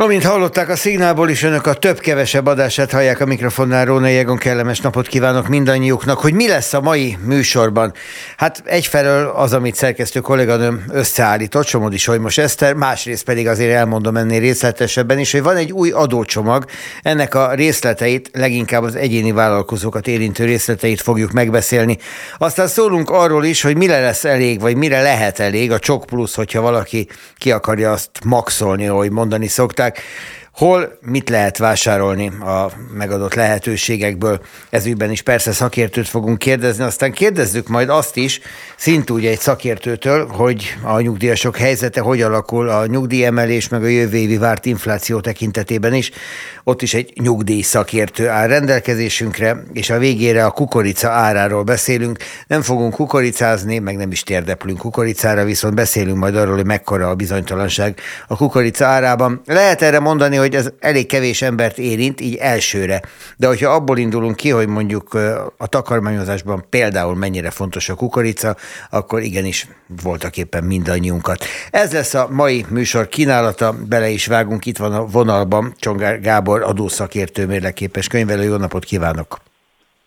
Amint hallották a szignálból is, önök a több-kevesebb adását hallják a mikrofonnál. Róna Jegon kellemes napot kívánok mindannyiuknak. Hogy mi lesz a mai műsorban? Hát egyfelől az, amit szerkesztő kolléganőm összeállított, Somodi Solymos Eszter, másrészt pedig azért elmondom ennél részletesebben is, hogy van egy új adócsomag, ennek a részleteit, leginkább az egyéni vállalkozókat érintő részleteit fogjuk megbeszélni. Aztán szólunk arról is, hogy mire lesz elég, vagy mire lehet elég a csok plusz, hogyha valaki ki akarja azt maxolni, ahogy mondani szokták так. Hol mit lehet vásárolni a megadott lehetőségekből. Ezügyben is persze szakértőt fogunk kérdezni, aztán kérdezzük majd azt is, szintúgy egy szakértőtől, hogy a nyugdíjasok helyzete hogy alakul a nyugdíjemelés, meg a jövő évi várt infláció tekintetében is. Ott is egy nyugdíj szakértő áll rendelkezésünkre, és a végére a kukorica áráról beszélünk. Nem fogunk kukoricázni, meg nem is térdeplünk kukoricára, viszont beszélünk majd arról, hogy mekkora a bizonytalanság a kukorica árában. Lehet erre mondani, hogy ez elég kevés embert érint, így elsőre. De hogyha abból indulunk ki, hogy mondjuk a takarmányozásban például mennyire fontos a kukorica, akkor igenis voltak éppen mindannyiunkat. Ez lesz a mai műsor kínálata, bele is vágunk, itt van a vonalban Csongár Gábor adószakértő mérleképes könyvelő. Jó napot kívánok!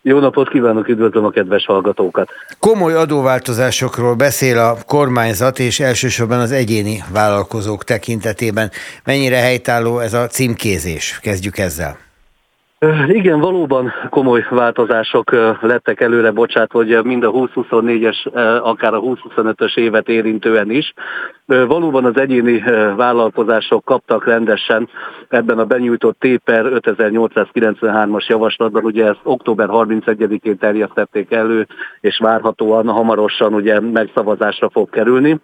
Jó napot kívánok, üdvözlöm a kedves hallgatókat! Komoly adóváltozásokról beszél a kormányzat, és elsősorban az egyéni vállalkozók tekintetében. Mennyire helytálló ez a címkézés? Kezdjük ezzel. Igen, valóban komoly változások lettek előre, bocsát, hogy mind a 2024-es, akár a 2025-ös évet érintően is. Valóban az egyéni vállalkozások kaptak rendesen ebben a benyújtott téper 5893-as javaslatban, ugye ezt október 31-én terjesztették elő, és várhatóan hamarosan ugye megszavazásra fog kerülni.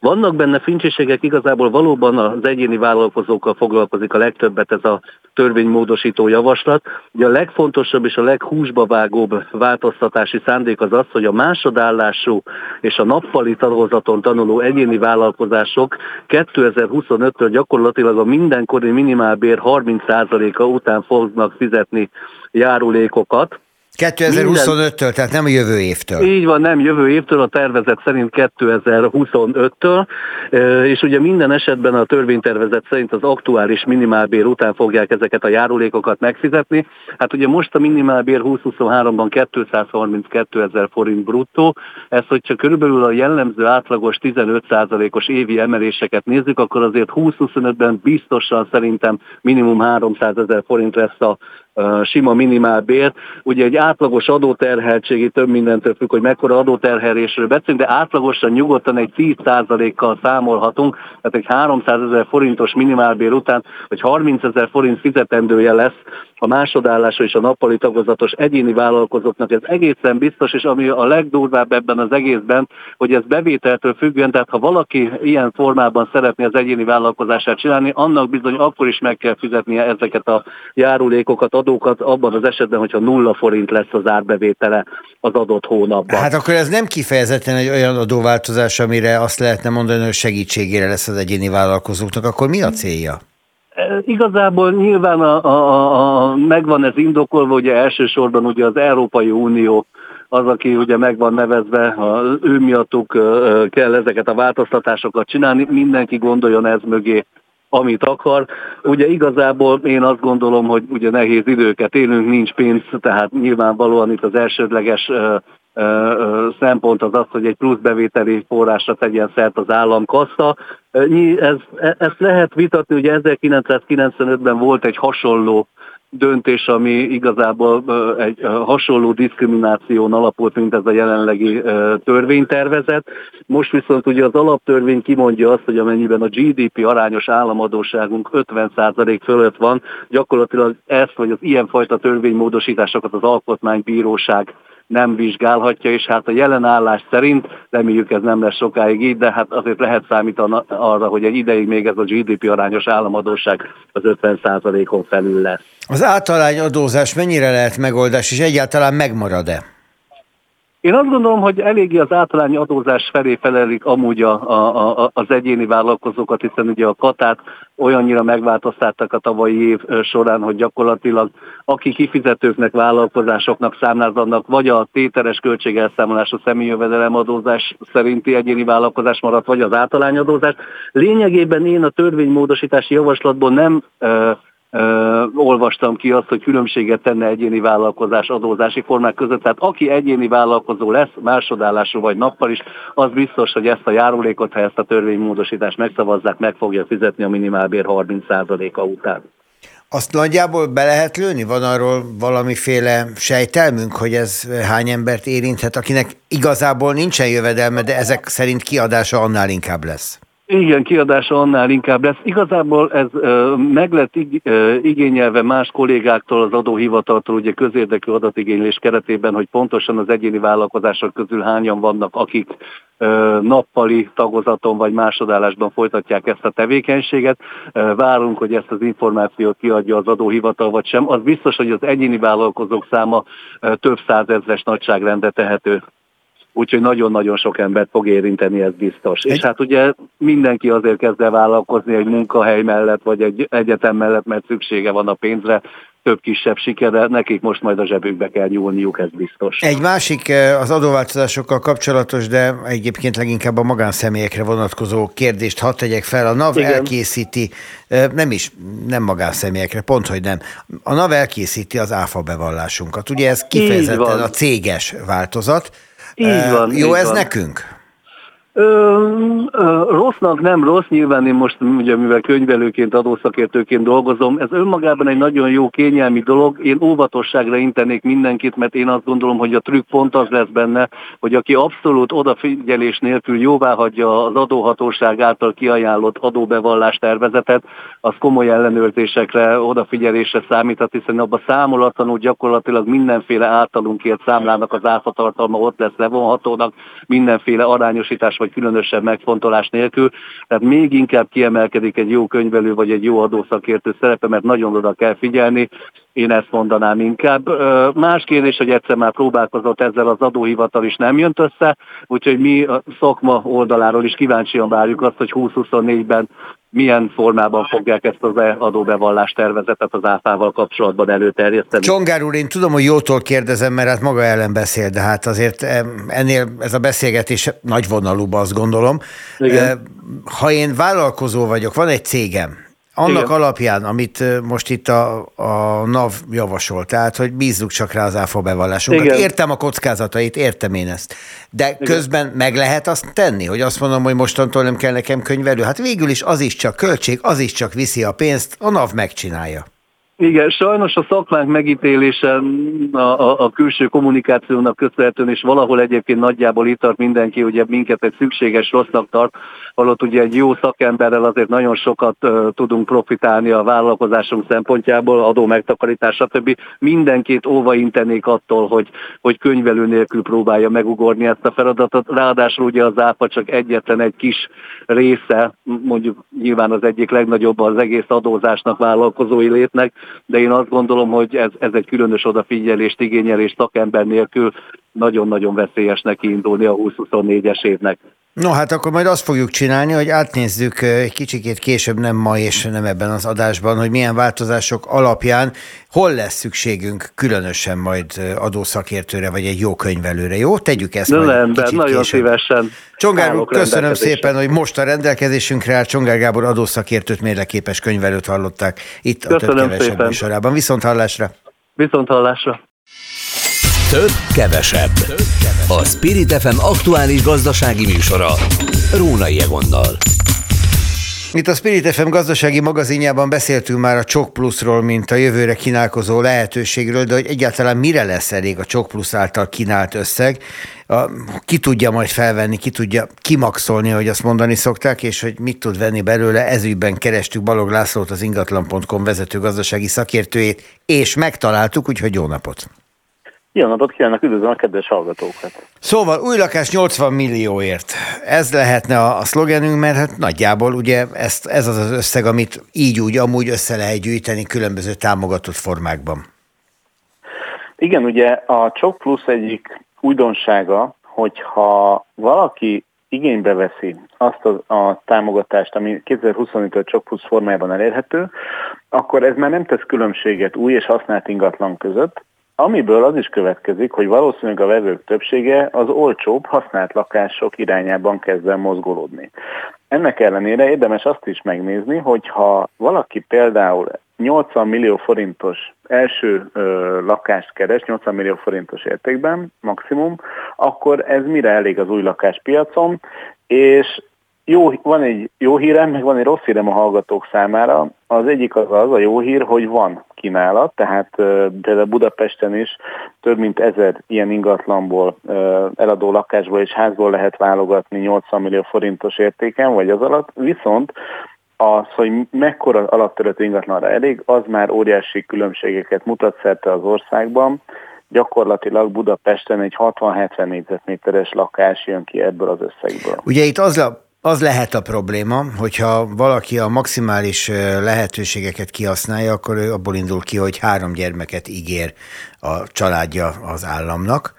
Vannak benne fincsiségek, igazából valóban az egyéni vállalkozókkal foglalkozik a legtöbbet ez a törvénymódosító javaslat. Ugye a legfontosabb és a leghúsba vágóbb változtatási szándék az az, hogy a másodállású és a nappali tagozaton tanuló egyéni vállalkozások 2025-től gyakorlatilag a mindenkori minimálbér 30%-a után fognak fizetni járulékokat, 2025-től, tehát nem a jövő évtől. Így van, nem jövő évtől, a tervezet szerint 2025-től, és ugye minden esetben a törvénytervezet szerint az aktuális minimálbér után fogják ezeket a járulékokat megfizetni. Hát ugye most a minimálbér 2023-ban 232 ezer forint bruttó, ez hogyha körülbelül a jellemző átlagos 15%-os évi emeléseket nézzük, akkor azért 2025-ben biztosan szerintem minimum 300 ezer forint lesz a sima minimálbér. Ugye egy átlagos adóterheltségi több mindentől függ, hogy mekkora adóterhelésről beszélünk, de átlagosan nyugodtan egy 10%-kal számolhatunk, tehát egy 300 ezer forintos minimálbér után, hogy 30 ezer forint fizetendője lesz a másodállásra és a nappali tagozatos egyéni vállalkozóknak. Ez egészen biztos, és ami a legdurvább ebben az egészben, hogy ez bevételtől függően, tehát ha valaki ilyen formában szeretné az egyéni vállalkozását csinálni, annak bizony akkor is meg kell fizetnie ezeket a járulékokat, adókat abban az esetben, hogyha nulla forint lesz az árbevétele az adott hónapban. Hát akkor ez nem kifejezetten egy olyan adóváltozás, amire azt lehetne mondani, hogy segítségére lesz az egyéni vállalkozóknak, akkor mi a célja? Igazából nyilván a, a, a, megvan ez indokolva, ugye elsősorban ugye az Európai Unió az, aki ugye meg van nevezve, ő miattuk kell ezeket a változtatásokat csinálni, mindenki gondoljon ez mögé amit akar. Ugye igazából én azt gondolom, hogy ugye nehéz időket élünk, nincs pénz, tehát nyilvánvalóan itt az elsődleges szempont az az, hogy egy plusz bevételi forrásra tegyen szert az államkassa. Ez, e, ezt lehet vitatni, ugye 1995-ben volt egy hasonló döntés, ami igazából egy hasonló diszkrimináción alapult, mint ez a jelenlegi törvénytervezet. Most viszont ugye az alaptörvény kimondja azt, hogy amennyiben a GDP arányos államadóságunk 50% fölött van, gyakorlatilag ezt vagy az ilyenfajta törvénymódosításokat az alkotmánybíróság nem vizsgálhatja, és hát a jelen állás szerint, reméljük ez nem lesz sokáig így, de hát azért lehet számítani arra, hogy egy ideig még ez a GDP arányos államadóság az 50%-on felül lesz. Az általány adózás mennyire lehet megoldás, és egyáltalán megmarad-e? Én azt gondolom, hogy eléggé az általány adózás felé felelik amúgy a, a, a, az egyéni vállalkozókat, hiszen ugye a katát olyannyira megváltoztattak a tavalyi év során, hogy gyakorlatilag aki kifizetőknek, vállalkozásoknak számláznak, vagy a téteres költségelszámolású személyjövedelemadózás szerinti egyéni vállalkozás maradt, vagy az általányadózás. Lényegében én a törvénymódosítási javaslatból nem Ö, olvastam ki azt, hogy különbséget tenne egyéni vállalkozás adózási formák között. Tehát aki egyéni vállalkozó lesz, másodállású vagy nappal is, az biztos, hogy ezt a járulékot, ha ezt a törvénymódosítást megszavazzák, meg fogja fizetni a minimálbér 30%-a után. Azt nagyjából be lehet lőni? Van arról valamiféle sejtelmünk, hogy ez hány embert érinthet, akinek igazából nincsen jövedelme, de ezek szerint kiadása annál inkább lesz? Igen, kiadása annál inkább lesz. Igazából ez ö, meg lett ig, ö, igényelve más kollégáktól, az adóhivataltól, ugye közérdekű adatigénylés keretében, hogy pontosan az egyéni vállalkozások közül hányan vannak, akik ö, nappali tagozaton vagy másodállásban folytatják ezt a tevékenységet. Ö, várunk, hogy ezt az információt kiadja az adóhivatal vagy sem. Az biztos, hogy az egyéni vállalkozók száma ö, több százezres nagyságrendre tehető úgyhogy nagyon-nagyon sok embert fog érinteni, ez biztos. Egy... És hát ugye mindenki azért kezd el vállalkozni egy munkahely mellett, vagy egy egyetem mellett, mert szüksége van a pénzre, több kisebb sikere, nekik most majd a zsebükbe kell nyúlniuk, ez biztos. Egy másik eh, az adóváltozásokkal kapcsolatos, de egyébként leginkább a magánszemélyekre vonatkozó kérdést hadd tegyek fel. A NAV Igen. elkészíti, eh, nem is, nem magánszemélyekre, pont, hogy nem. A NAV elkészíti az áfa bevallásunkat. Ugye ez kifejezetten a céges változat. Így van. Jó így ez van. nekünk? Ö, ö, rossznak nem rossz, nyilván én most ugye mivel könyvelőként, adószakértőként dolgozom, ez önmagában egy nagyon jó kényelmi dolog. Én óvatosságra intenék mindenkit, mert én azt gondolom, hogy a trükk pont az lesz benne, hogy aki abszolút odafigyelés nélkül jóvá hagyja az adóhatóság által kiajánlott adóbevallás tervezetet, az komoly ellenőrzésekre, odafigyelésre számíthat, hiszen abban számolatlanul gyakorlatilag mindenféle általunk ért számlának az áfatartalma ott lesz levonhatónak, mindenféle arányosítás vagy vagy különösebb megfontolás nélkül. Tehát még inkább kiemelkedik egy jó könyvelő vagy egy jó adószakértő szerepe, mert nagyon oda kell figyelni, én ezt mondanám inkább. Más kérdés, hogy egyszer már próbálkozott ezzel az adóhivatal is nem jött össze, úgyhogy mi a szakma oldaláról is kíváncsian várjuk azt, hogy 2024-ben milyen formában fogják ezt az adóbevallás tervezetet az áfával kapcsolatban előterjeszteni. Csongár úr, én tudom, hogy jótól kérdezem, mert hát maga ellen beszél, de hát azért ennél ez a beszélgetés nagy vonalúban azt gondolom. Igen. Ha én vállalkozó vagyok, van egy cégem, annak Igen. alapján, amit most itt a, a NAV javasol, tehát, hogy bízzuk csak rá az áfa bevallásunkat. Igen. Értem a kockázatait, értem én ezt. De Igen. közben meg lehet azt tenni, hogy azt mondom, hogy mostantól nem kell nekem könyvelő. Hát végül is az is csak költség, az is csak viszi a pénzt, a NAV megcsinálja. Igen, sajnos a szakmánk megítélése a, a, a külső kommunikációnak köszönhetően, és valahol egyébként nagyjából itt tart mindenki, ugye minket egy szükséges rossznak tart, holott ugye egy jó szakemberrel azért nagyon sokat uh, tudunk profitálni a vállalkozásunk szempontjából, adó megtakarítás, stb. Mindenkit óva intenék attól, hogy, hogy könyvelő nélkül próbálja megugorni ezt a feladatot. Ráadásul ugye az áfa csak egyetlen egy kis része, mondjuk nyilván az egyik legnagyobb az egész adózásnak, vállalkozói létnek, de én azt gondolom, hogy ez, ez egy különös odafigyelést igényelés szakember nélkül nagyon-nagyon veszélyes neki indulni a 2024-es évnek. No, hát akkor majd azt fogjuk csinálni, hogy átnézzük egy kicsikét később, nem ma és nem ebben az adásban, hogy milyen változások alapján hol lesz szükségünk különösen majd adószakértőre, vagy egy jó könyvelőre. Jó? Tegyük ezt De majd rendben, kicsit nagyon később. szívesen. Csongár úr, köszönöm szépen, hogy most a rendelkezésünkre áll. Csongár Gábor adószakértőt, mérleképes könyvelőt hallották itt köszönöm a több kevesebb műsorában. Viszont hallásra! Viszont hallásra! Több, kevesebb. A Spirit FM aktuális gazdasági műsora. Rónai Egonnal. Itt a Spirit FM gazdasági magazinjában beszéltünk már a Csok Pluszról, mint a jövőre kínálkozó lehetőségről, de hogy egyáltalán mire lesz elég a Csok Plusz által kínált összeg, a, ki tudja majd felvenni, ki tudja kimaxolni, hogy azt mondani szokták, és hogy mit tud venni belőle. Ezügyben kerestük Balog Lászlót, az ingatlan.com vezető gazdasági szakértőjét, és megtaláltuk, úgyhogy jó napot! Jó napot kívánok, üdvözlöm a kedves hallgatókat! Szóval új lakás 80 millióért. Ez lehetne a, a szlogenünk, mert hát nagyjából ugye ezt, ez az az összeg, amit így úgy amúgy össze lehet gyűjteni különböző támogatott formákban. Igen, ugye a Csok Plusz egyik újdonsága, hogyha valaki igénybe veszi azt a, a támogatást, ami 2025-től csak plusz formájában elérhető, akkor ez már nem tesz különbséget új és használt ingatlan között, Amiből az is következik, hogy valószínűleg a vevők többsége az olcsóbb, használt lakások irányában kezd el mozgolódni. Ennek ellenére érdemes azt is megnézni, hogy ha valaki például 80 millió forintos első ö, lakást keres, 80 millió forintos értékben maximum, akkor ez mire elég az új lakáspiacon, és jó, van egy jó hírem, meg van egy rossz hírem a hallgatók számára. Az egyik az az, a jó hír, hogy van kínálat, tehát például Budapesten is több mint ezer ilyen ingatlanból, eladó lakásból és házból lehet válogatni 80 millió forintos értéken, vagy az alatt, viszont az, hogy mekkora alapterületű ingatlanra elég, az már óriási különbségeket mutat szerte az országban. Gyakorlatilag Budapesten egy 60-70 négyzetméteres lakás jön ki ebből az összegből. Ugye itt az a az lehet a probléma, hogyha valaki a maximális lehetőségeket kihasználja, akkor ő abból indul ki, hogy három gyermeket ígér a családja az államnak,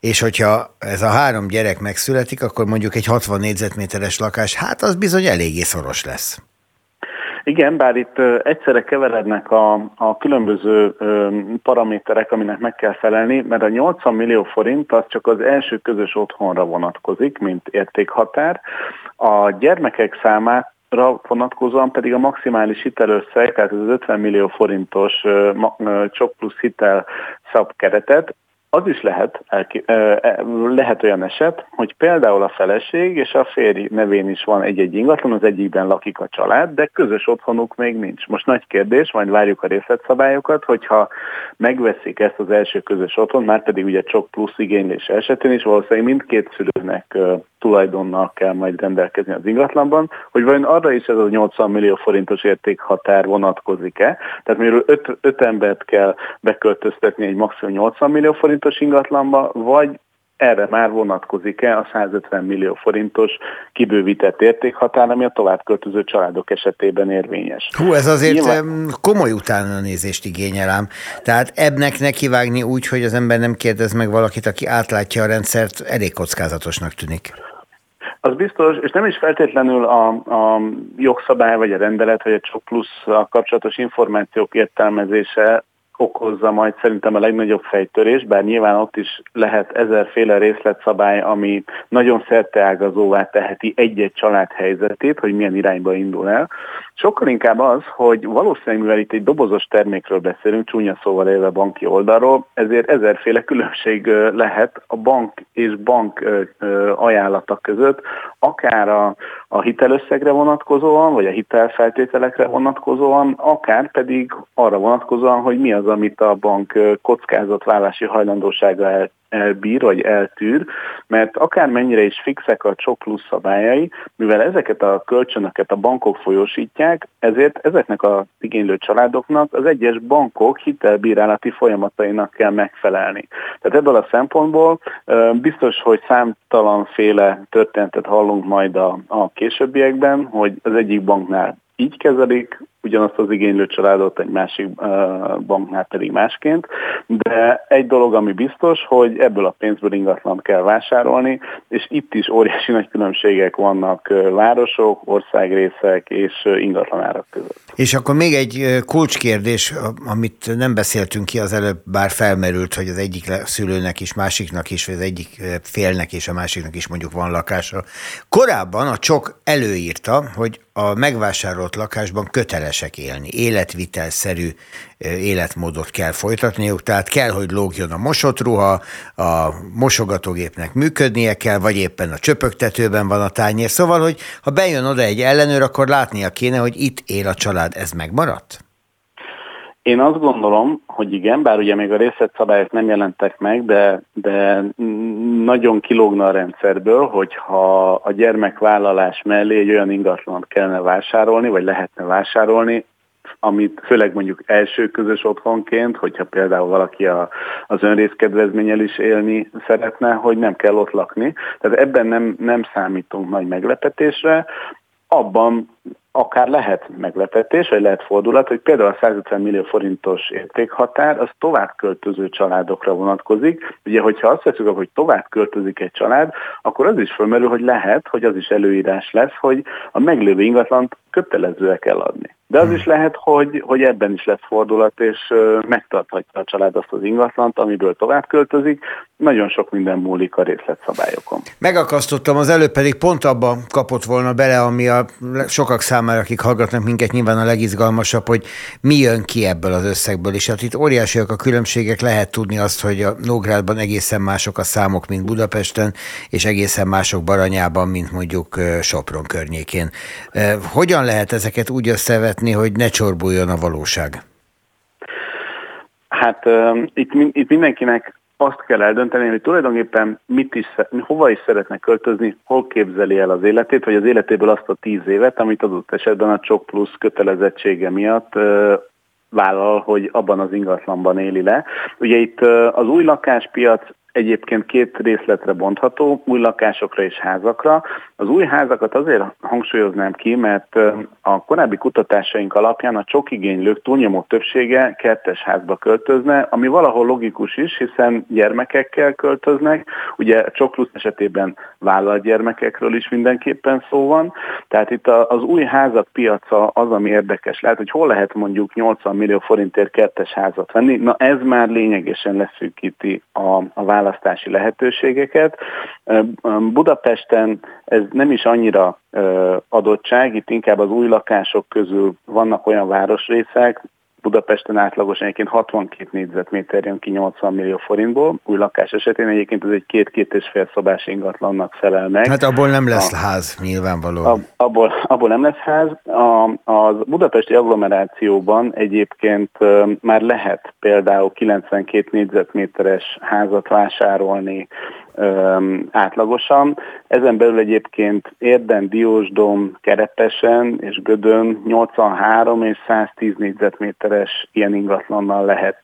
és hogyha ez a három gyerek megszületik, akkor mondjuk egy 60 négyzetméteres lakás, hát az bizony eléggé szoros lesz. Igen, bár itt egyszerre keverednek a, a különböző paraméterek, aminek meg kell felelni, mert a 80 millió forint az csak az első közös otthonra vonatkozik, mint értékhatár. A gyermekek számát vonatkozóan pedig a maximális hitelösszeg, tehát az 50 millió forintos csok plusz hitel szabkeretet az is lehet, lehet olyan eset, hogy például a feleség és a férj nevén is van egy-egy ingatlan, az egyikben lakik a család, de közös otthonuk még nincs. Most nagy kérdés, majd várjuk a részletszabályokat, hogyha megveszik ezt az első közös otthon, már pedig ugye csak plusz igénylés esetén is valószínűleg mindkét szülőnek tulajdonnal kell majd rendelkezni az ingatlanban, hogy vajon arra is ez a 80 millió forintos értékhatár vonatkozik-e, tehát miről 5 embert kell beköltöztetni egy maximum 80 millió forintos ingatlanba, vagy erre már vonatkozik-e a 150 millió forintos kibővített értékhatár, ami a továbbköltöző családok esetében érvényes. Hú, ez azért Nyilván... komoly utánanézést igényel ám. Tehát ebbnek nekivágni úgy, hogy az ember nem kérdez meg valakit, aki átlátja a rendszert, elég kockázatosnak tűnik. Az biztos, és nem is feltétlenül a, a jogszabály, vagy a rendelet, vagy a csak plusz a kapcsolatos információk értelmezése okozza majd szerintem a legnagyobb fejtörés, bár nyilván ott is lehet ezerféle részletszabály, ami nagyon szerteágazóvá teheti egy-egy család helyzetét, hogy milyen irányba indul el. Sokkal inkább az, hogy valószínűleg, mivel itt egy dobozos termékről beszélünk, csúnya szóval élve banki oldalról, ezért ezerféle különbség lehet a bank és bank ajánlata között, akár a, a hitelösszegre vonatkozóan, vagy a hitelfeltételekre vonatkozóan, akár pedig arra vonatkozóan, hogy mi az, amit a bank kockázatvállalási hajlandósága el, elbír, vagy eltűr, mert akármennyire is fixek a csok plusz szabályai, mivel ezeket a kölcsönöket a bankok folyósítják, ezért ezeknek a igénylő családoknak az egyes bankok hitelbírálati folyamatainak kell megfelelni. Tehát ebből a szempontból biztos, hogy számtalanféle történetet hallunk majd a, a későbbiekben, hogy az egyik banknál így kezelik, ugyanazt az igénylő családot egy másik banknál pedig másként, de egy dolog, ami biztos, hogy ebből a pénzből ingatlan kell vásárolni, és itt is óriási nagy különbségek vannak városok, országrészek és ingatlanárak között. És akkor még egy kulcskérdés, amit nem beszéltünk ki az előbb, bár felmerült, hogy az egyik szülőnek is, másiknak is, vagy az egyik félnek és a másiknak is mondjuk van lakása. Korábban a csok előírta, hogy a megvásárolt lakásban kötelesek élni, életvitelszerű életmódot kell folytatniuk, tehát kell, hogy lógjon a mosott ruha, a mosogatógépnek működnie kell, vagy éppen a csöpögtetőben van a tányér. Szóval, hogy ha bejön oda egy ellenőr, akkor látnia kéne, hogy itt él a család. Ez megmaradt? Én azt gondolom, hogy igen, bár ugye még a részletszabályok nem jelentek meg, de, de nagyon kilógna a rendszerből, hogyha a gyermekvállalás mellé egy olyan ingatlant kellene vásárolni, vagy lehetne vásárolni, amit főleg mondjuk első közös otthonként, hogyha például valaki a, az önrészkedvezménnyel is élni szeretne, hogy nem kell ott lakni. Tehát ebben nem, nem számítunk nagy meglepetésre. Abban akár lehet meglepetés, vagy lehet fordulat, hogy például a 150 millió forintos értékhatár az tovább költöző családokra vonatkozik. Ugye, hogyha azt veszük, hogy tovább költözik egy család, akkor az is fölmerül, hogy lehet, hogy az is előírás lesz, hogy a meglévő ingatlant kötelezőek eladni. De az is lehet, hogy, hogy ebben is lesz fordulat, és megtarthatja a család azt az ingatlant, amiből tovább költözik. Nagyon sok minden múlik a részletszabályokon. Megakasztottam, az előbb pedig pont abba kapott volna bele, ami a sokak számára, akik hallgatnak minket, nyilván a legizgalmasabb, hogy mi jön ki ebből az összegből. És hát itt óriásiak a különbségek, lehet tudni azt, hogy a Nógrádban egészen mások a számok, mint Budapesten, és egészen mások Baranyában, mint mondjuk Sopron környékén. Hogyan lehet ezeket úgy összevetni, látni, hogy ne csorbuljon a valóság? Hát itt, itt mindenkinek azt kell eldönteni, hogy tulajdonképpen mit is, hova is szeretne költözni, hol képzeli el az életét, vagy az életéből azt a tíz évet, amit adott esetben a csok plusz kötelezettsége miatt vállal, hogy abban az ingatlanban éli le. Ugye itt az új lakáspiac egyébként két részletre bontható, új lakásokra és házakra. Az új házakat azért hangsúlyoznám ki, mert a korábbi kutatásaink alapján a csokigénylők túlnyomó többsége kertes házba költözne, ami valahol logikus is, hiszen gyermekekkel költöznek, ugye a csoklusz esetében vállalt gyermekekről is mindenképpen szó van, tehát itt az új házak piaca az, ami érdekes. Lehet, hogy hol lehet mondjuk 80 millió forintért kertes házat venni, na ez már lényegesen leszűkíti a, a választási lehetőségeket. Budapesten ez nem is annyira adottság, itt inkább az új lakások közül vannak olyan városrészek, Budapesten átlagosan egyébként 62 négyzetméter jön ki 80 millió forintból, új lakás esetén egyébként ez egy két-két és fél szobás ingatlannak felel meg. Hát abból nem lesz a, ház, nyilvánvaló. A, abból, abból nem lesz ház. A, az budapesti agglomerációban egyébként már lehet például 92 négyzetméteres házat vásárolni átlagosan. Ezen belül egyébként Érden, Diósdom, Kerepesen és Gödön 83 és 110 négyzetméteres ilyen ingatlannal lehet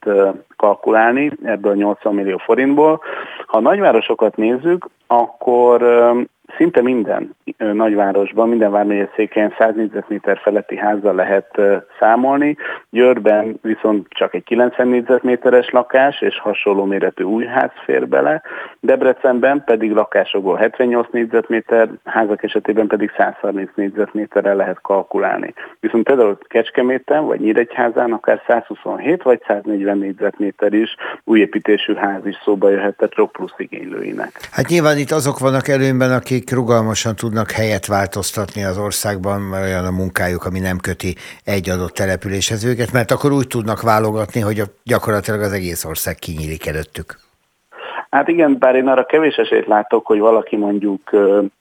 kalkulálni ebből 80 millió forintból. Ha a nagyvárosokat nézzük, akkor szinte minden nagyvárosban, minden vármegye székelyen 100 négyzetméter feletti házzal lehet számolni. Győrben viszont csak egy 90 négyzetméteres lakás és hasonló méretű új ház fér bele. Debrecenben pedig lakásokból 78 négyzetméter, házak esetében pedig 130 négyzetméterre lehet kalkulálni. Viszont például Kecskeméten vagy Nyíregyházán akár 127 vagy 140 négyzetméter is újépítésű ház is szóba jöhet a plusz igénylőinek. Hát nyilván itt azok vannak előnyben, akik akik rugalmasan tudnak helyet változtatni az országban, mert olyan a munkájuk, ami nem köti egy adott településhez őket, mert akkor úgy tudnak válogatni, hogy gyakorlatilag az egész ország kinyílik előttük. Hát igen, bár én arra kevés esélyt látok, hogy valaki mondjuk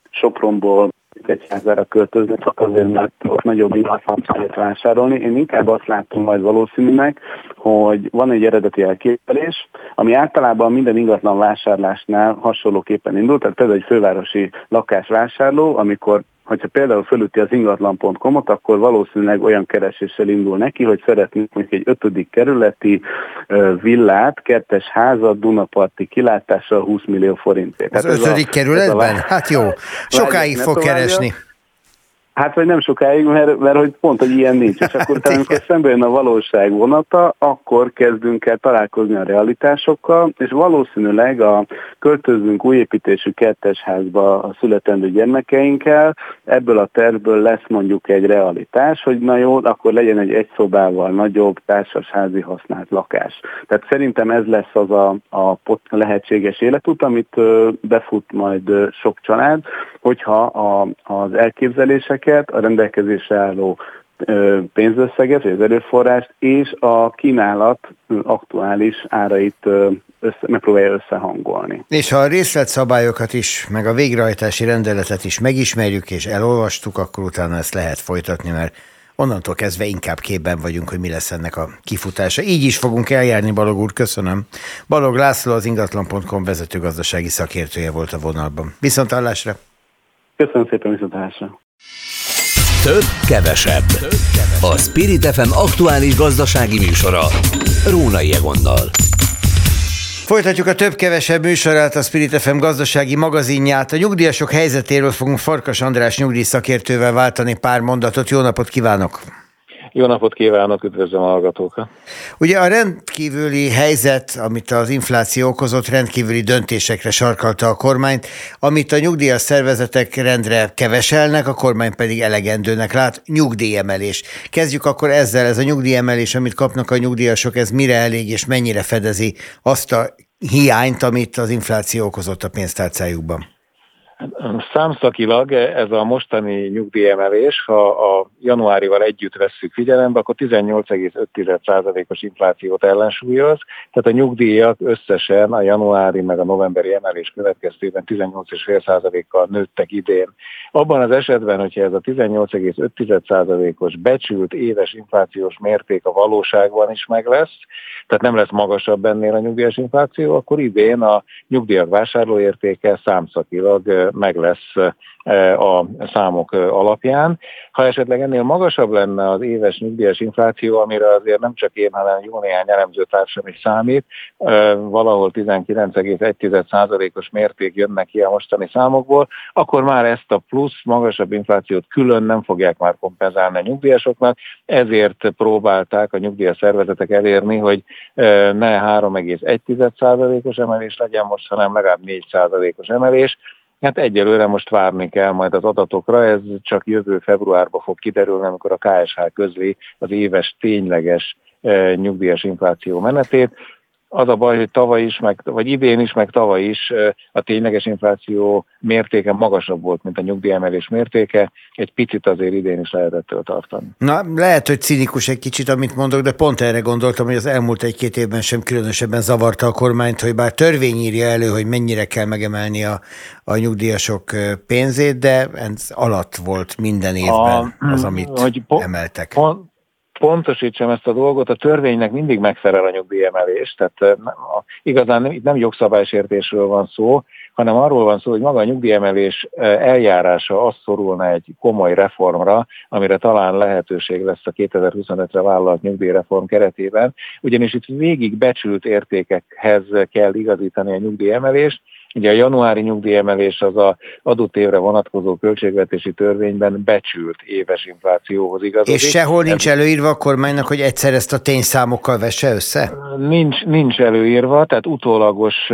Sopronból egyházára költözni, csak azért, mert ott nagyobb ingatlan lehet vásárolni. Én inkább azt látom majd valószínűnek, hogy van egy eredeti elképzelés, ami általában minden ingatlan vásárlásnál hasonlóképpen indult, tehát például egy fővárosi lakásvásárló, amikor hogyha például fölüti az ingatlan.com-ot, akkor valószínűleg olyan kereséssel indul neki, hogy szeretnék mondjuk egy ötödik kerületi villát, kettes házat, Dunaparti kilátással 20 millió forintért. Az hát ötödik a, kerületben? A... Hát jó, sokáig fog keresni. Hát vagy nem sokáig, mert, mert hogy pont, hogy ilyen nincs. És akkor talán, amikor szembe jön a valóság vonata, akkor kezdünk el találkozni a realitásokkal, és valószínűleg a költözünk újépítésű kettes házba a születendő gyermekeinkkel, ebből a tervből lesz mondjuk egy realitás, hogy na jó, akkor legyen egy egy szobával nagyobb társasházi használt lakás. Tehát szerintem ez lesz az a, a lehetséges életút, amit befut majd sok család, hogyha a, az elképzelések értéket, a rendelkezésre álló pénzösszeget, vagy az erőforrást, és a kínálat aktuális árait össze, megpróbálja összehangolni. És ha a részletszabályokat is, meg a végrehajtási rendeletet is megismerjük és elolvastuk, akkor utána ezt lehet folytatni, mert onnantól kezdve inkább képben vagyunk, hogy mi lesz ennek a kifutása. Így is fogunk eljárni, Balog úr, köszönöm. Balog László az ingatlan.com vezető gazdasági szakértője volt a vonalban. Viszont hallásra! Köszönöm szépen, viszont hallásra! Több, kevesebb. A Spirit FM aktuális gazdasági műsora. Rónai Egonnal. Folytatjuk a több-kevesebb műsorát, a Spirit FM gazdasági magazinját. A nyugdíjasok helyzetéről fogunk Farkas András nyugdíjszakértővel váltani pár mondatot. Jó napot kívánok! Jó napot kívánok, üdvözlöm a hallgatókat! Ugye a rendkívüli helyzet, amit az infláció okozott, rendkívüli döntésekre sarkalta a kormányt, amit a nyugdíjas szervezetek rendre keveselnek, a kormány pedig elegendőnek lát, nyugdíjemelés. Kezdjük akkor ezzel, ez a nyugdíjemelés, amit kapnak a nyugdíjasok, ez mire elég és mennyire fedezi azt a hiányt, amit az infláció okozott a pénztárcájukban? Számszakilag ez a mostani nyugdíjemelés, ha a januárival együtt vesszük figyelembe, akkor 18,5%-os inflációt ellensúlyoz, tehát a nyugdíjak összesen a januári meg a novemberi emelés következtében 18,5%-kal nőttek idén. Abban az esetben, hogyha ez a 18,5%-os becsült éves inflációs mérték a valóságban is meg lesz, tehát nem lesz magasabb ennél a nyugdíjas infláció, akkor idén a nyugdíjak vásárlóértéke számszakilag meg lesz a számok alapján. Ha esetleg ennél magasabb lenne az éves nyugdíjas infláció, amire azért nem csak én, hanem jó néhány elemző társam is számít, valahol 19,1%-os mérték jönnek ki a mostani számokból, akkor már ezt a plusz magasabb inflációt külön nem fogják már kompenzálni a nyugdíjasoknak, ezért próbálták a nyugdíjas szervezetek elérni, hogy ne 3,1%-os emelés legyen most, hanem legalább 4%-os emelés, Hát egyelőre most várni kell majd az adatokra, ez csak jövő februárban fog kiderülni, amikor a KSH közli az éves tényleges eh, nyugdíjas infláció menetét. Az a baj, hogy tavaly is, meg, vagy idén is, meg tavaly is a tényleges infláció mértéke magasabb volt, mint a nyugdíjemelés mértéke. Egy picit azért idén is lehet ettől tartani. Na, lehet, hogy cinikus egy kicsit, amit mondok, de pont erre gondoltam, hogy az elmúlt egy-két évben sem különösebben zavarta a kormányt, hogy bár törvény írja elő, hogy mennyire kell megemelni a, a nyugdíjasok pénzét, de ez alatt volt minden évben a, az, amit hogy po- emeltek. Pont, pontosítsam ezt a dolgot, a törvénynek mindig megfelel a nyugdíjemelés, tehát igazán itt nem jogszabálysértésről van szó, hanem arról van szó, hogy maga a nyugdíjemelés eljárása azt szorulna egy komoly reformra, amire talán lehetőség lesz a 2025-re vállalt nyugdíjreform keretében, ugyanis itt végig becsült értékekhez kell igazítani a nyugdíjemelést, Ugye a januári nyugdíjemelés az a adott évre vonatkozó költségvetési törvényben becsült éves inflációhoz igazodik. És sehol nincs előírva a kormánynak, hogy egyszer ezt a tényszámokkal vesse össze? Nincs, nincs előírva, tehát utólagos,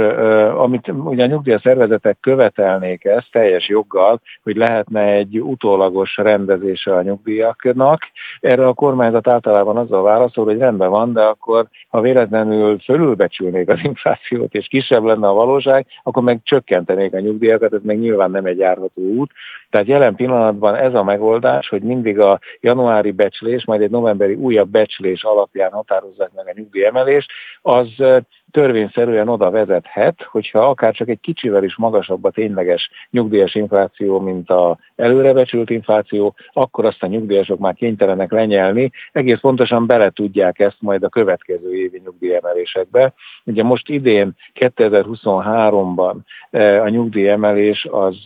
amit ugye a nyugdíjas szervezetek követelnék ezt teljes joggal, hogy lehetne egy utólagos rendezése a nyugdíjaknak. Erre a kormányzat általában azzal válaszol, hogy rendben van, de akkor ha véletlenül fölülbecsülnék az inflációt, és kisebb lenne a valóság, akkor meg csökkentenék a nyugdíjakat, ez meg nyilván nem egy járható út. Tehát jelen pillanatban ez a megoldás, hogy mindig a januári becslés, majd egy novemberi újabb becslés alapján határozzák meg a nyugdíjemelést, az törvényszerűen oda vezethet, hogyha akár csak egy kicsivel is magasabb a tényleges nyugdíjas infláció, mint a előrebecsült infláció, akkor azt a nyugdíjasok már kénytelenek lenyelni, egész pontosan bele tudják ezt majd a következő évi nyugdíjemelésekbe. Ugye most idén 2023-ban a nyugdíjemelés az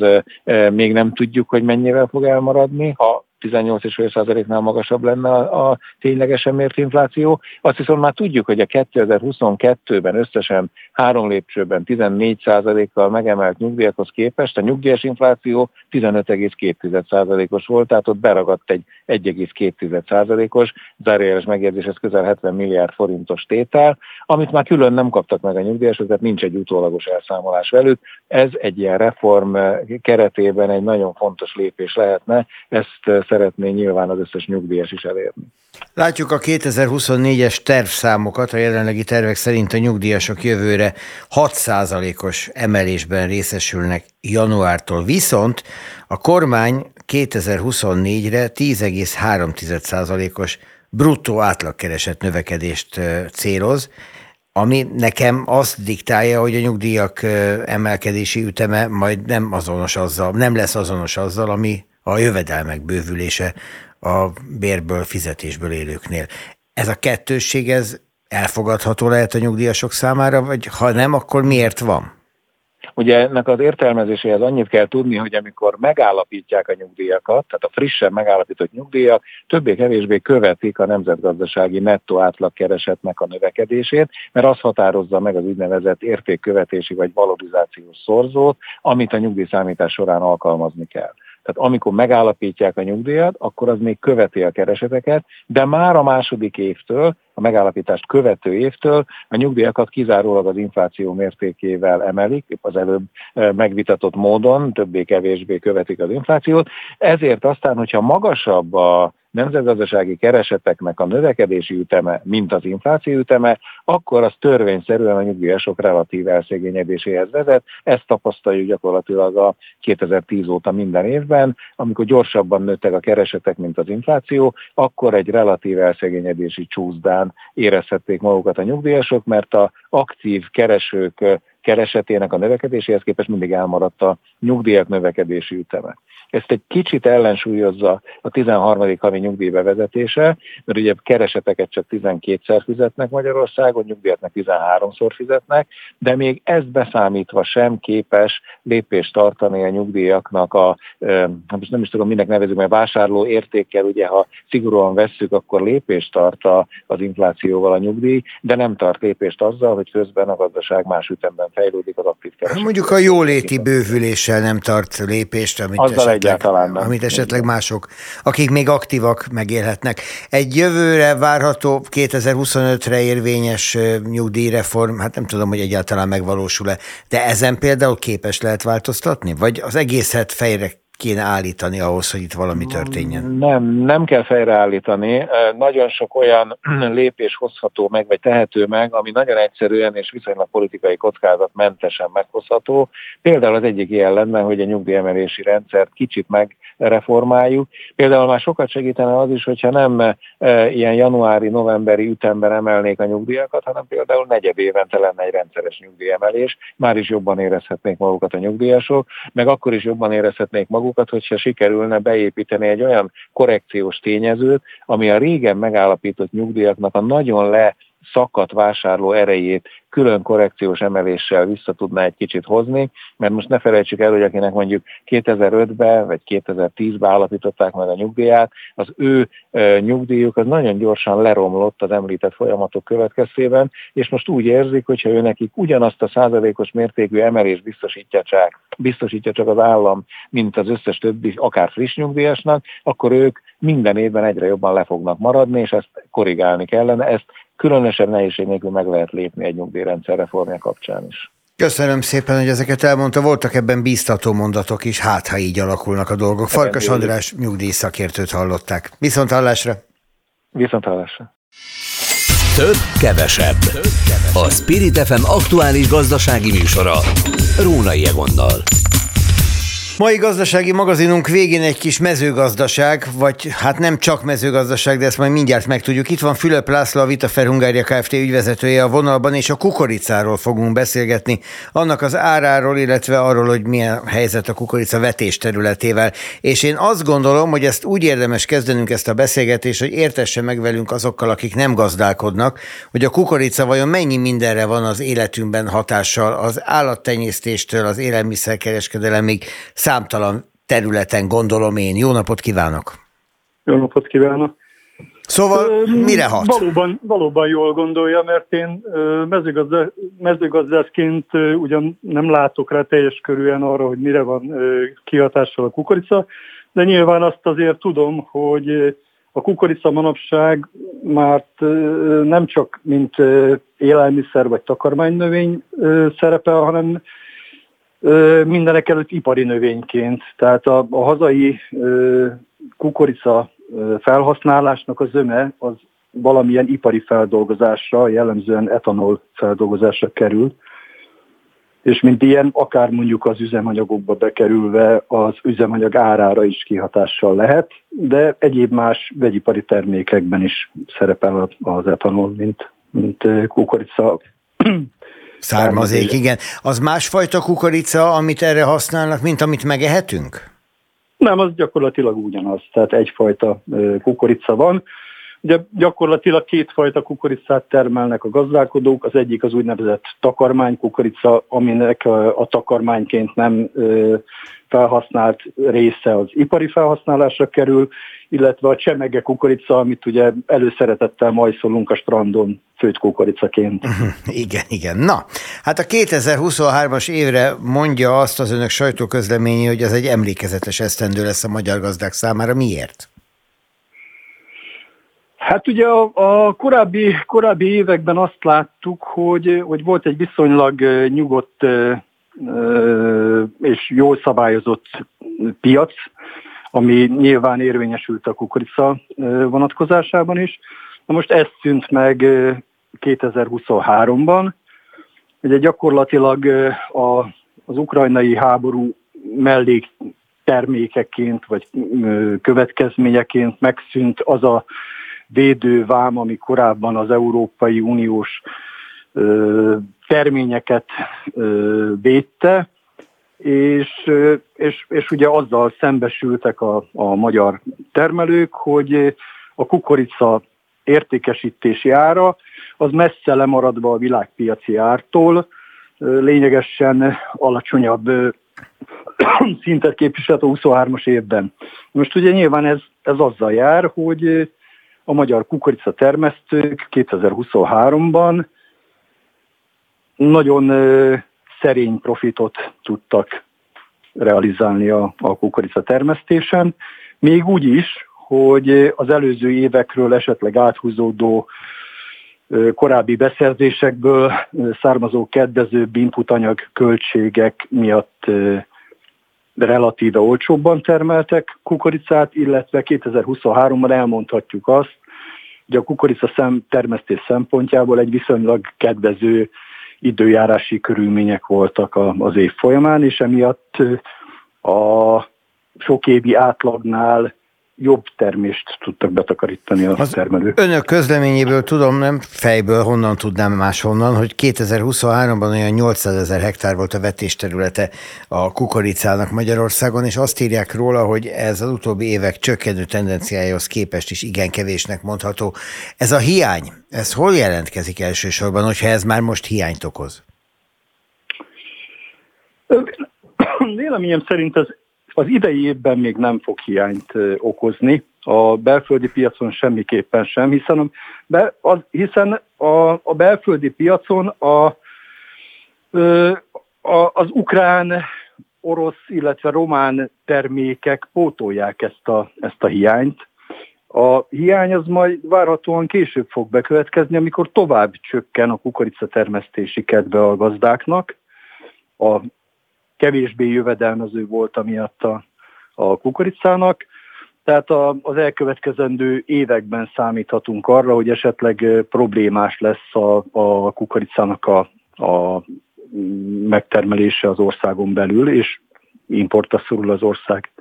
még nem tudjuk, hogy mennyivel fog elmaradni, ha 18,5%-nál magasabb lenne a, a ténylegesen mért infláció. Azt viszont már tudjuk, hogy a 2022-ben összesen három lépcsőben 14%-kal megemelt nyugdíjakhoz képest a nyugdíjas infláció 15,2%-os volt, tehát ott beragadt egy 1,2%-os, zárójeles megjegyzés, ez közel 70 milliárd forintos tétel, amit már külön nem kaptak meg a nyugdíjasok, tehát nincs egy utólagos elszámolás velük. Ez egy ilyen reform keretében egy nagyon fontos lépés lehetne, ezt szeretné nyilván az összes nyugdíjas is elérni. Látjuk a 2024-es tervszámokat, a jelenlegi tervek szerint a nyugdíjasok jövőre 6%-os emelésben részesülnek januártól, viszont a kormány 2024-re 10,3%-os bruttó átlagkeresett növekedést céloz, ami nekem azt diktálja, hogy a nyugdíjak emelkedési üteme majd nem azonos azzal, nem lesz azonos azzal, ami a jövedelmek bővülése a bérből, fizetésből élőknél. Ez a kettősség, ez elfogadható lehet a nyugdíjasok számára, vagy ha nem, akkor miért van? Ugye ennek az értelmezéséhez annyit kell tudni, hogy amikor megállapítják a nyugdíjakat, tehát a frissen megállapított nyugdíjak többé-kevésbé követik a nemzetgazdasági nettó átlagkeresetnek a növekedését, mert az határozza meg az úgynevezett értékkövetési vagy valorizációs szorzót, amit a nyugdíjszámítás során alkalmazni kell. Tehát amikor megállapítják a nyugdíjat, akkor az még követi a kereseteket, de már a második évtől, a megállapítást követő évtől a nyugdíjakat kizárólag az infláció mértékével emelik, az előbb megvitatott módon, többé-kevésbé követik az inflációt. Ezért aztán, hogyha magasabb a nemzetgazdasági kereseteknek a növekedési üteme, mint az infláció üteme, akkor az törvényszerűen a nyugdíjasok relatív elszegényedéséhez vezet. Ezt tapasztaljuk gyakorlatilag a 2010 óta minden évben, amikor gyorsabban nőttek a keresetek, mint az infláció, akkor egy relatív elszegényedési csúszdán érezhették magukat a nyugdíjasok, mert a aktív keresők keresetének a növekedéséhez képest mindig elmaradt a nyugdíjak növekedési üteme. Ezt egy kicsit ellensúlyozza a 13. havi nyugdíj bevezetése, mert ugye kereseteket csak 12-szer fizetnek Magyarországon, nyugdíjat 13-szor fizetnek, de még ezt beszámítva sem képes lépést tartani a nyugdíjaknak a, most nem is tudom, minek nevezünk, mert vásárló értékkel, ugye ha szigorúan vesszük, akkor lépést tart az inflációval a nyugdíj, de nem tart lépést azzal, hogy közben a gazdaság más ütemben fejlődik az aktív kereset. Mondjuk a jóléti bővüléssel nem tart lépést, amit Azzal egyáltalán nem. Amit esetleg mások, akik még aktívak megélhetnek. Egy jövőre várható 2025-re érvényes nyugdíjreform, hát nem tudom, hogy egyáltalán megvalósul-e, de ezen például képes lehet változtatni? Vagy az egészet fejre kéne állítani ahhoz, hogy itt valami történjen? Nem, nem kell fejreállítani. Nagyon sok olyan lépés hozható meg, vagy tehető meg, ami nagyon egyszerűen és viszonylag politikai kockázat mentesen meghozható. Például az egyik ilyen lenne, hogy a nyugdíjemelési rendszert kicsit megreformáljuk. Például már sokat segítene az is, hogyha nem ilyen januári-novemberi ütemben emelnék a nyugdíjakat, hanem például negyed évente lenne egy rendszeres nyugdíjemelés. Már is jobban érezhetnék magukat a nyugdíjasok, meg akkor is jobban érezhetnék magukat, hogyha sikerülne beépíteni egy olyan korrekciós tényezőt, ami a régen megállapított nyugdíjaknak a nagyon le szakadt vásárló erejét külön korrekciós emeléssel vissza tudná egy kicsit hozni, mert most ne felejtsük el, hogy akinek mondjuk 2005-ben vagy 2010-ben állapították meg a nyugdíját, az ő nyugdíjuk az nagyon gyorsan leromlott az említett folyamatok következtében, és most úgy érzik, hogyha ő nekik ugyanazt a százalékos mértékű emelést biztosítja csak, biztosítja csak az állam, mint az összes többi, akár friss nyugdíjasnak, akkor ők minden évben egyre jobban le fognak maradni, és ezt korrigálni kellene. Ezt különösebb nehézség nélkül meg lehet lépni egy reformja kapcsán is. Köszönöm szépen, hogy ezeket elmondta. Voltak ebben bíztató mondatok is, hát ha így alakulnak a dolgok. Farkas András nyugdíjszakértőt hallották. Viszont hallásra! Viszont hallásra! Több, kevesebb. A Spirit FM aktuális gazdasági műsora. Rónai Egonnal. Mai gazdasági magazinunk végén egy kis mezőgazdaság, vagy hát nem csak mezőgazdaság, de ezt majd mindjárt megtudjuk. Itt van Fülöp László, a Vita Hungária Kft. ügyvezetője a vonalban, és a kukoricáról fogunk beszélgetni, annak az áráról, illetve arról, hogy milyen helyzet a kukorica vetés területével. És én azt gondolom, hogy ezt úgy érdemes kezdenünk ezt a beszélgetést, hogy értesse meg velünk azokkal, akik nem gazdálkodnak, hogy a kukorica vajon mennyi mindenre van az életünkben hatással, az állattenyésztéstől az élelmiszerkereskedelemig, számtalan területen gondolom én. Jó napot kívánok! Jó napot kívánok! Szóval mire hat? Valóban, valóban jól gondolja, mert én mezőgazda, mezőgazdászként ugyan nem látok rá teljes körűen arra, hogy mire van kihatással a kukorica, de nyilván azt azért tudom, hogy a kukorica manapság már nem csak mint élelmiszer vagy takarmánynövény szerepel, hanem mindenek előtt ipari növényként. Tehát a, a hazai kukorica felhasználásnak a zöme az valamilyen ipari feldolgozásra, jellemzően etanol feldolgozásra kerül, és mint ilyen, akár mondjuk az üzemanyagokba bekerülve az üzemanyag árára is kihatással lehet, de egyéb más vegyipari termékekben is szerepel az etanol, mint, mint kukorica Származék, igen. Az másfajta kukorica, amit erre használnak, mint amit megehetünk? Nem, az gyakorlatilag ugyanaz. Tehát egyfajta kukorica van. Ugye gyakorlatilag kétfajta kukoricát termelnek a gazdálkodók, az egyik az úgynevezett takarmánykukorica, aminek a, takarmányként nem felhasznált része az ipari felhasználásra kerül, illetve a csemege kukorica, amit ugye előszeretettel majszolunk a strandon főtt kukoricaként. Igen, igen. Na, hát a 2023-as évre mondja azt az önök sajtóközleményi, hogy ez egy emlékezetes esztendő lesz a magyar gazdák számára. Miért? Hát ugye a, a korábbi, korábbi években azt láttuk, hogy, hogy volt egy viszonylag nyugodt és jól szabályozott piac, ami nyilván érvényesült a kukorica vonatkozásában is. Na most ez szűnt meg 2023-ban. Ugye gyakorlatilag a, az ukrajnai háború mellék termékeként vagy következményeként megszűnt az a védővám, ami korábban az Európai Uniós terményeket védte, és, és, és ugye azzal szembesültek a, a magyar termelők, hogy a kukorica értékesítési ára az messze lemaradva a világpiaci ártól, lényegesen alacsonyabb szintet képviselt a 23-as évben. Most ugye nyilván ez, ez azzal jár, hogy a magyar kukorica termesztők 2023-ban nagyon szerény profitot tudtak realizálni a, a kukorica termesztésen, még úgy is, hogy az előző évekről esetleg áthúzódó korábbi beszerzésekből származó kedvezőbb inputanyag költségek miatt relatíve olcsóbban termeltek kukoricát, illetve 2023-ban elmondhatjuk azt, hogy a kukorica szem termesztés szempontjából egy viszonylag kedvező időjárási körülmények voltak az év folyamán, és emiatt a sok évi átlagnál jobb termést tudtak betakarítani a az termelők. Önök közleményéből tudom, nem fejből, honnan tudnám máshonnan, hogy 2023-ban olyan 800 ezer hektár volt a vetésterülete a kukoricának Magyarországon, és azt írják róla, hogy ez az utóbbi évek csökkenő tendenciájához képest is igen kevésnek mondható. Ez a hiány, ez hol jelentkezik elsősorban, hogyha ez már most hiányt okoz? Véleményem szerint az az idei évben még nem fog hiányt okozni, a belföldi piacon semmiképpen sem, hiszen, a, be, az, hiszen a, a belföldi piacon a, a, az ukrán, orosz, illetve román termékek pótolják ezt a, ezt a hiányt. A hiány az majd várhatóan később fog bekövetkezni, amikor tovább csökken a kukorica termesztési kedve a gazdáknak. A kevésbé jövedelmező volt amiatt a, a kukoricának. Tehát a, az elkövetkezendő években számíthatunk arra, hogy esetleg problémás lesz a, a kukoricának a, a megtermelése az országon belül, és importra szorul az ország.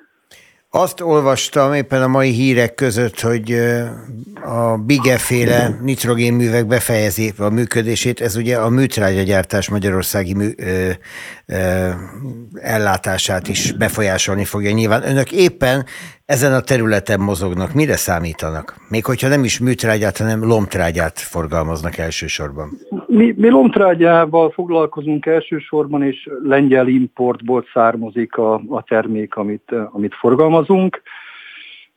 Azt olvastam éppen a mai hírek között, hogy a bigeféle nitrogénművek befejezi a működését. Ez ugye a műtrágyagyártás magyarországi mű, ö, ö, ellátását is befolyásolni fogja. Nyilván önök éppen ezen a területen mozognak. Mire számítanak? Még hogyha nem is műtrágyát, hanem lomtrágyát forgalmaznak elsősorban. Mi, mi lomtrágyával foglalkozunk elsősorban, és lengyel importból származik a, a termék, amit, amit forgalmazunk.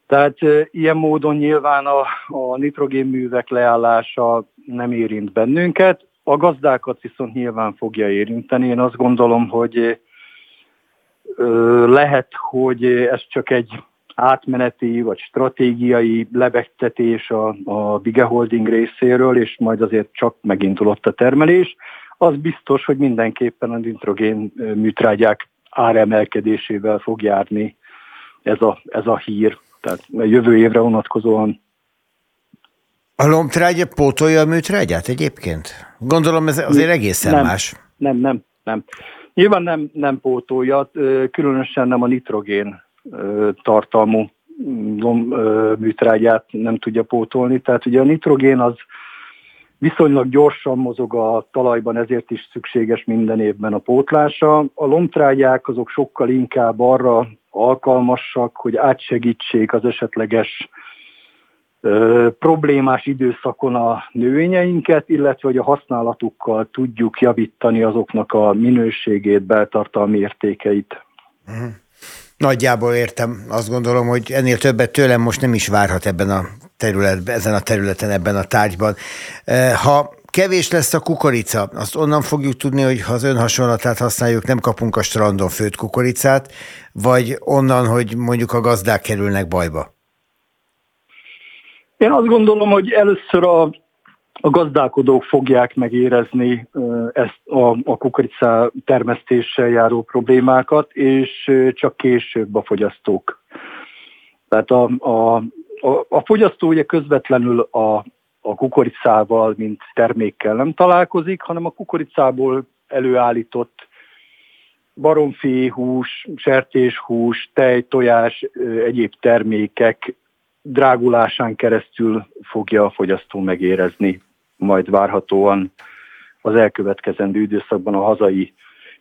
Tehát ilyen módon nyilván a, a nitrogénművek leállása nem érint bennünket, a gazdákat viszont nyilván fogja érinteni. Én azt gondolom, hogy lehet, hogy ez csak egy átmeneti vagy stratégiai lebegtetés a, a Bige Holding részéről, és majd azért csak megindulott a termelés. Az biztos, hogy mindenképpen a nitrogén műtrágyák áremelkedésével fog járni ez a, ez a hír. Tehát a jövő évre vonatkozóan a lombtrágya pótolja a műtrágyát egyébként? Gondolom ez azért egészen nem, más. Nem, nem, nem. Nyilván nem, nem pótolja, különösen nem a nitrogén tartalmú műtrágyát nem tudja pótolni. Tehát ugye a nitrogén az viszonylag gyorsan mozog a talajban, ezért is szükséges minden évben a pótlása. A lomtrágyák azok sokkal inkább arra alkalmasak, hogy átsegítsék az esetleges problémás időszakon a növényeinket, illetve hogy a használatukkal tudjuk javítani azoknak a minőségét, beltartalmi értékeit. Mhm. Nagyjából értem. Azt gondolom, hogy ennél többet tőlem most nem is várhat ebben a területben, ezen a területen, ebben a tárgyban. Ha kevés lesz a kukorica, azt onnan fogjuk tudni, hogy ha az ön hasonlatát használjuk, nem kapunk a strandon főtt kukoricát, vagy onnan, hogy mondjuk a gazdák kerülnek bajba? Én azt gondolom, hogy először a, a gazdálkodók fogják megérezni ezt a, a kukoricá termesztéssel járó problémákat, és csak később a fogyasztók. Tehát a, a, a, a fogyasztó ugye közvetlenül a, a kukoricával, mint termékkel nem találkozik, hanem a kukoricából előállított baromfi hús, sertéshús, tej, tojás, egyéb termékek drágulásán keresztül fogja a fogyasztó megérezni majd várhatóan az elkövetkezendő időszakban a hazai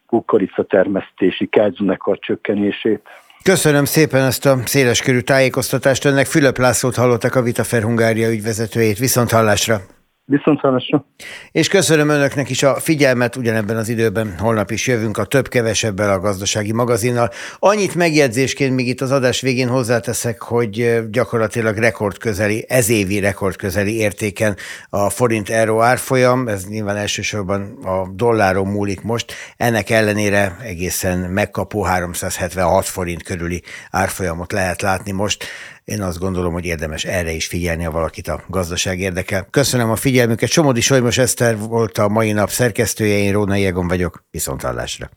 kukorica termesztési kegyznek a csökkenését. Köszönöm szépen ezt a széleskörű tájékoztatást. Önnek Fülöp Lászlót hallottak a Vitafer Hungária ügyvezetőjét. Viszont hallásra! Viszont hallásra. És köszönöm önöknek is a figyelmet, ugyanebben az időben holnap is jövünk a több-kevesebbel a gazdasági magazinnal. Annyit megjegyzésként még itt az adás végén hozzáteszek, hogy gyakorlatilag rekordközeli, ezévi rekordközeli értéken a forint euró árfolyam, ez nyilván elsősorban a dolláron múlik most, ennek ellenére egészen megkapó 376 forint körüli árfolyamot lehet látni most. Én azt gondolom, hogy érdemes erre is figyelni, ha valakit a gazdaság érdekel. Köszönöm a figyelmüket. Somodi Solymos Eszter volt a mai nap szerkesztője, én Róna Jégon vagyok. Viszontlátásra.